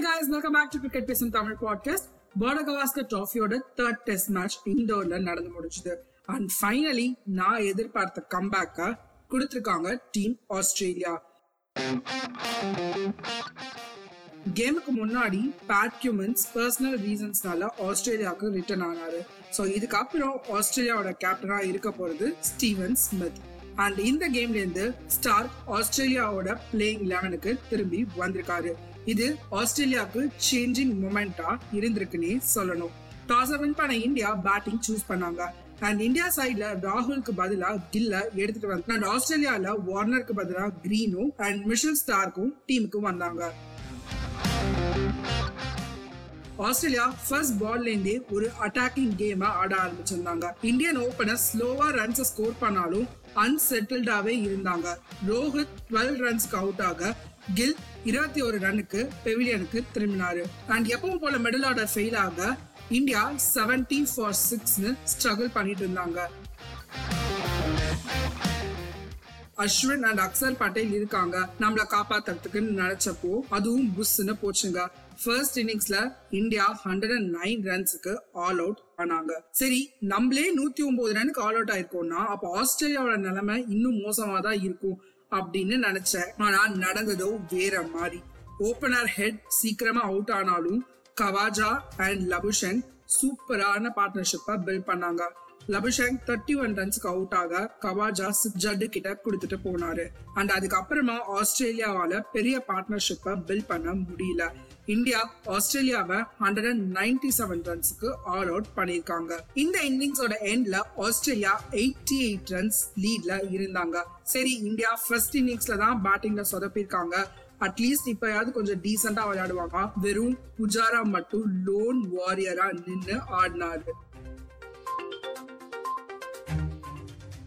guys, welcome back to Cricket Pace Tamil podcast. Border Gavaskar ட்ராஃபியோட third test match இண்டோர்ல நடந்து முடிச்சுது and finally நான் எதிர்பார்த்த கம்பேக்கா கொடுத்துருக்காங்க டீம் ஆஸ்திரேலியா கேமுக்கு முன்னாடி பேட் கியூமன்ஸ் பர்சனல் ரீசன்ஸ்னால ஆஸ்திரேலியாவுக்கு ரிட்டர்ன் ஆனாரு. ஸோ இதுக்கப்புறம் ஆஸ்திரேலியாவோட கேப்டனா இருக்க போறது ஸ்டீவன் ஸ்மித் அண்ட் இந்த கேம்ல இருந்து ஸ்டார் ஆஸ்திரேலியாவோட பிளேயிங் லெவனுக்கு திரும்பி வந்திருக்காரு. இது ஆஸ்திரேலியாவுக்கு சேஞ்சிங் மொமெண்டா இருந்திருக்குன்னே சொல்லணும். டாஸ் வின் பண்ண இந்தியா பேட்டிங் சூஸ் பண்ணாங்க. அண்ட் இந்தியா சைட்ல ராகுலுக்கு பதிலா கில்ல எடுத்துட்டு வந்தாங்க அண்ட் ஆஸ்திரேலியால வார்னருக்கு பதிலா கிரீனும் அண்ட் மிஷல் ஸ்டார்க்கும் டீமுக்கு வந்தாங்க. ஆஸ்திரேலியா ஃபர்ஸ்ட் பால்ல இருந்தே ஒரு அட்டாக்கிங் கேம ஆட ஆரம்பிச்சிருந்தாங்க. இந்தியன் ஓபனர் ஸ்லோவா ரன்ஸ் ஸ்கோர் பண்ணாலும் அன்செட்டில்டாவே இருந்தாங்க. ரோஹித் டுவெல் ரன்ஸ்க்கு அவுட் ஆக கில் இருபத்தி ஒரு ரன்னுக்கு பெவிலியனுக்கு திரும்பினாரு. அண்ட் எப்பவும் போல மெடல் ஆர்டர் ஃபெயில் ஆக இந்தியா செவன்டி ஃபார் சிக்ஸ்னு ஸ்ட்ரகிள் பண்ணிட்டு இருந்தாங்க. அஸ்வின் அண்ட் அக்சர் பட்டேல் இருக்காங்க. நம்மள காப்பாத்துறதுக்குன்னு நினைச்சப்போ அதுவும் புஷ்னு போச்சுங்க. ஃபர்ஸ்ட் இன்னிங்ஸ்ல இந்தியா ஹண்ட்ரட் அண்ட் நைன் ரன்ஸுக்கு ஆல் அவுட் ஆனாங்க. சரி நம்மளே நூத்தி ஒன்பது ரனுக்கு ஆல் அவுட் ஆயிருக்கோம்னா அப்ப ஆஸ்திரேலியாவோட நிலைமை இன்னும் மோசமா தான் இருக்கும் அப்படின்னு நினைச்சேன். ஆனா நடந்ததோ வேற மாதிரி. ஓபனர் ஹெட் சீக்கிரமா அவுட் ஆனாலும் கவாஜா அண்ட் லபுஷன் சூப்பரான பார்ட்னர்ஷிப்பை பில்ட் பண்ணாங்க. லபுஷங் தேர்ட்டி ஒன் ரன்ஸ்க்கு அவுட் ஆக கவாஜா ஜட்டு கிட்ட கொடுத்துட்டு போனாரு. அண்ட் அதுக்கப்புறமா ஆஸ்திரேலியாவால பெரிய பார்ட்னர்ஷிப்பை பில்ட் பண்ண முடியல. இந்தியா ஆஸ்திரேலியாவை ஹண்ட்ரட் அண்ட் நைன்டி செவன் ரன்ஸுக்கு ஆல் அவுட் பண்ணியிருக்காங்க. இந்த இன்னிங்ஸோட எண்ட்ல ஆஸ்திரேலியா எயிட்டி எயிட் ரன்ஸ் லீட்ல இருந்தாங்க. சரி இந்தியா ஃபர்ஸ்ட் இன்னிங்ஸ்ல தான் பேட்டிங்ல சொதப்பிருக்காங்க அட்லீஸ்ட் இப்பயாவது கொஞ்சம் டீசெண்டா விளையாடுவாங்க. வெறும் புஜாரா மட்டும் லோன் வாரியரா நின்னு ஆடினாரு.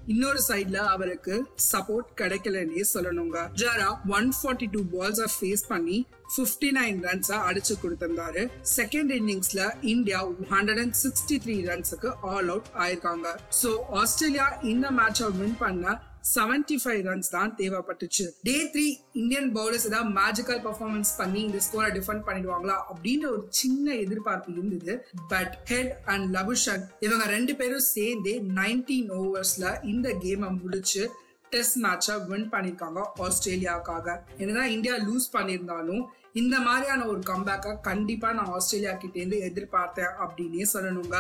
இன்னொரு சைட்ல அவருக்கு சப்போர்ட் கிடைக்கலன்னே சொல்லணுங்க. ஜாரா one forty two balls face பண்ணி பிப்டி நைன் ரன்ஸ் அடிச்சு கொடுத்திருந்தாரு. Second இன்னிங்ஸ்ல India hundred and sixty three ரன்ஸுக்கு all out ஆயிருக்காங்க. சோ ஆஸ்திரேலியா இந்த மேட்சை வின் பண்ண செவன்டி ஃபைவ் ரன்ஸ் தான் தேவைப்பட்டுச்சு. டே த்ரீ இந்தியன் பவுலர்ஸ் ஏதாவது மேஜிக்கல் பர்ஃபார்மன்ஸ் பண்ணி இந்த ஸ்கோரை டிஃபெண்ட் பண்ணிடுவாங்களா அப்படின்ற ஒரு சின்ன எதிர்பார்ப்பு இருந்தது. பட் ஹெட் அண்ட் லபுஷன் இவங்க ரெண்டு பேரும் சேர்ந்தே நைன்டீன் ஓவர்ஸ்ல இந்த கேமை முடிச்சு டெஸ்ட் மேட்சை வின் பண்ணியிருக்காங்க ஆஸ்திரேலியாவுக்காக. என்னதான் இந்தியா லூஸ் பண்ணியிருந்தாலும் இந்த மாதிரியான ஒரு கம்பேக்கை கண்டிப்பாக நான் ஆஸ்திரேலியா கிட்டேருந்து எதிர்பார்த்தேன் அப்படின்னே சொல்லணுங்க.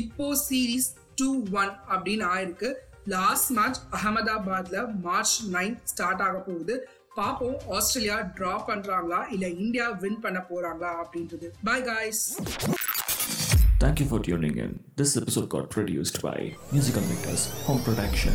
இப்போ சீரீஸ் டூ ஒன் அப்படின்னு ஆயிருக்கு. லாஸ்ட் மேட்ச் அகமதாபாத்ல மார்ச் நைன் ஸ்டார்ட் ஆக போகுது பாப்போம் ஆஸ்திரேலியா டிரா பண்றாங்களா இல்ல இந்தியா வின் பண்ண போறாங்களா அப்படின்றது bye guys Thank you for tuning in. This episode got produced by Musical Makers Home Production.